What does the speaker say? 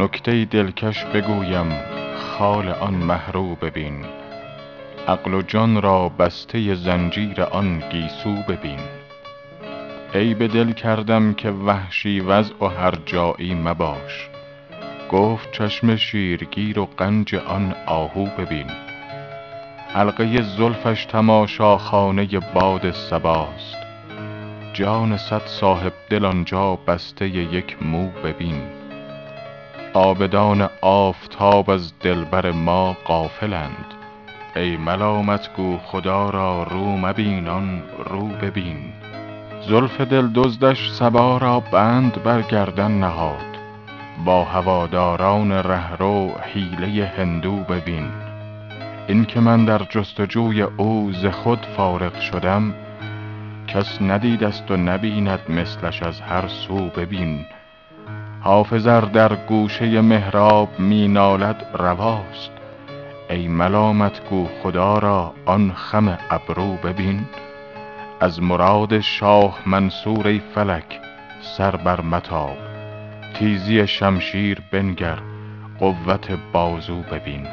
نکته دلکش بگویم خال آن مه رو ببین. عقل و جان را بسته زنجیر آن گیسو ببین. عیب دل کردم که وحشی وضع و هرجایی مباش. گفت چشم شیرگیر و غنج آن آهو ببین. حلقه زلفش تماشاخانه باد صباست جان صد صاحبدل آنجا بسته یک مو ببین. عابدان آفتاب از دلبر ما غافلند. ای ملامت گو خدا را رو مبین آن رو ببین. زلف دل دزدش صبا را بند بر گردن نهاد. با هواداران رهرو حیله هندو ببین. این که من در جستجوی او ز خود فارغ شدم کس ندیده ست و نبیند مثلش از هر سو ببین. حافظ در گوشه محراب می نالد رواست. ای ملامت گو خدا را آن خم ابرو ببین. از مراد شاه منصور ای فلک سر برمتاب تیزی شمشیر بنگر قوت بازو ببین.